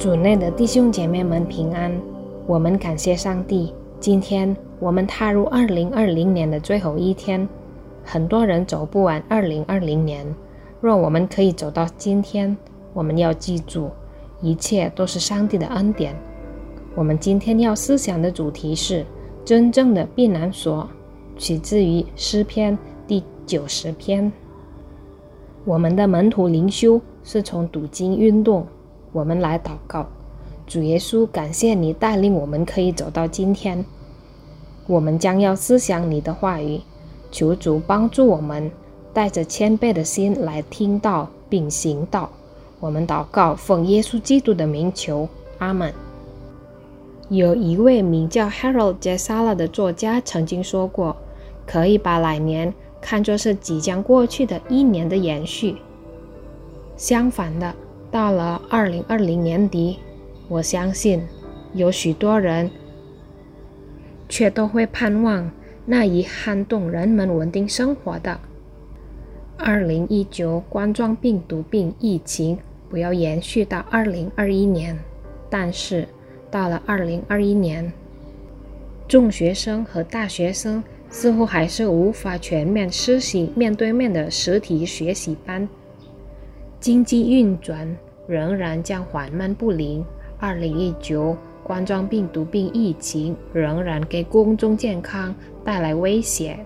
主内的弟兄姐妹们平安，我们感谢上帝。今天我们踏入二零二零年的最后一天，很多人走不完二零二零年。若我们可以走到今天，我们要记住，一切都是上帝的恩典。我们今天要思想的主题是真正的避难所，取自于诗篇第九十篇。我们的门徒灵修是从读经运动。我们来祷告，主耶稣，感谢你带领我们可以走到今天。我们将要思想你的话语，求主帮助我们，带着谦卑的心来听到并行道。我们祷告，奉耶稣基督的名求，阿门。有一位名叫 Harold J. Sala 的作家曾经说过：“可以把来年看作是即将过去的一年的延续。”相反的。到了二零二零年底，我相信有许多人却都会盼望那一撼动人们稳定生活的二零一九冠状病毒病疫情不要延续到二零二一年。但是到了二零二一年，中学生和大学生似乎还是无法全面实行面对面的实体学习班。经济运转仍然将缓慢不灵。二零一九冠状病毒病疫情仍然给公众健康带来威胁。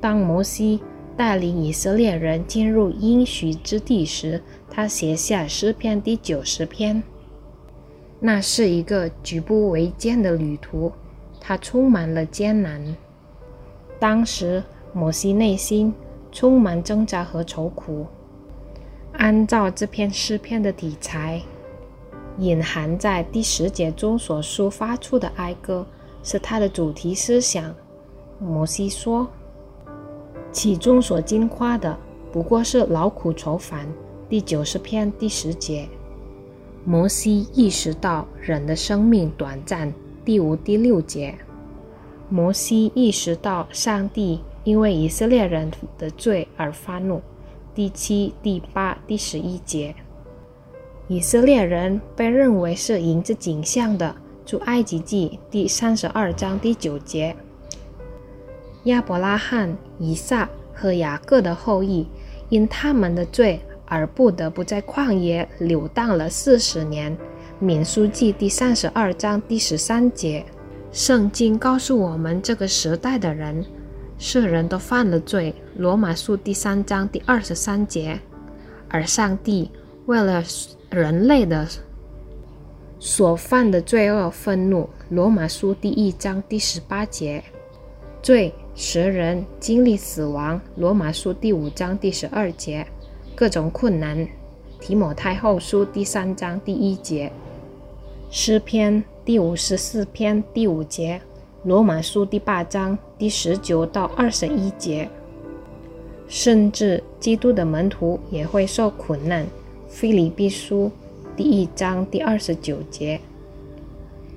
当摩西带领以色列人进入应许之地时，他写下诗篇第九十篇。那是一个举步维艰的旅途，它充满了艰难。当时摩西内心充满挣扎和愁苦。按照这篇诗篇的题材，隐含在第十节中所抒发出的哀歌是它的主题思想。摩西说：“其中所惊夸的不过是劳苦愁烦。”第九十篇第十节，摩西意识到人的生命短暂。第五、第六节，摩西意识到上帝因为以色列人的罪而发怒。第七、第八、第十一节，以色列人被认为是迎着景象的。出埃及记第三十二章第九节，亚伯拉罕、以撒和雅各的后裔因他们的罪而不得不在旷野流荡了四十年。民书记第三十二章第十三节，圣经告诉我们这个时代的人。世人都犯了罪，《罗马书》第三章第二十三节，而上帝为了人类的所犯的罪恶愤怒，《罗马书》第一章第十八节，罪使人经历死亡，《罗马书》第五章第十二节，各种困难，《提摩太后书》第三章第一节，诗篇第五十四篇第五节。罗马书第八章第十九到二十一节，甚至基督的门徒也会受苦难。菲利比书第一章第二十九节，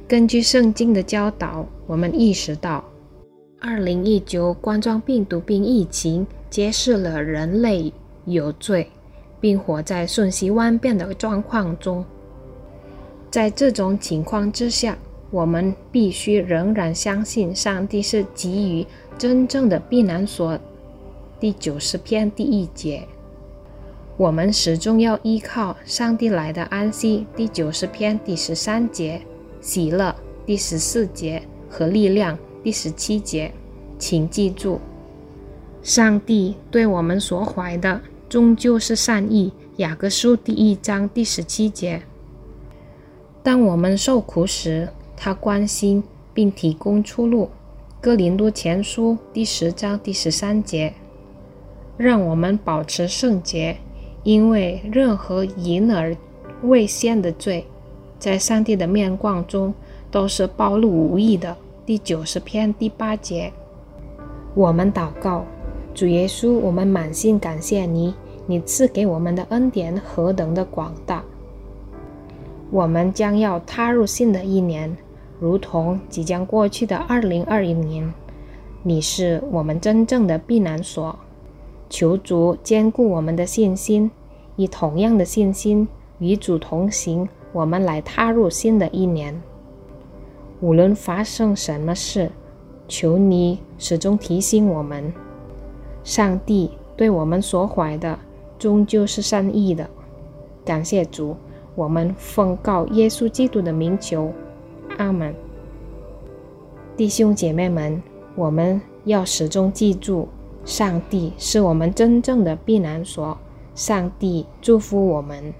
根据圣经的教导，我们意识到，二零一九冠状病毒病疫情揭示了人类有罪，并活在瞬息万变的状况中。在这种情况之下，我们必须仍然相信上帝是给予真正的避难所。第九十篇第一节，我们始终要依靠上帝来的安息。第九十篇第十三节，喜乐。第十四节和力量。第十七节，请记住，上帝对我们所怀的终究是善意。雅各书第一章第十七节，当我们受苦时。他关心并提供出路，《哥林多前书》第十章第十三节，让我们保持圣洁，因为任何隐而未现的罪，在上帝的面光中都是暴露无遗的。第九十篇第八节，我们祷告，主耶稣，我们满心感谢你，你赐给我们的恩典何等的广大。我们将要踏入新的一年。如同即将过去的二零二一年，你是我们真正的避难所。求主坚固我们的信心，以同样的信心与主同行。我们来踏入新的一年。无论发生什么事，求你始终提醒我们：上帝对我们所怀的终究是善意的。感谢主，我们奉告耶稣基督的名求，阿门。弟兄姐妹们，我们要始终记住，上帝是我们真正的避难所。上帝祝福我们。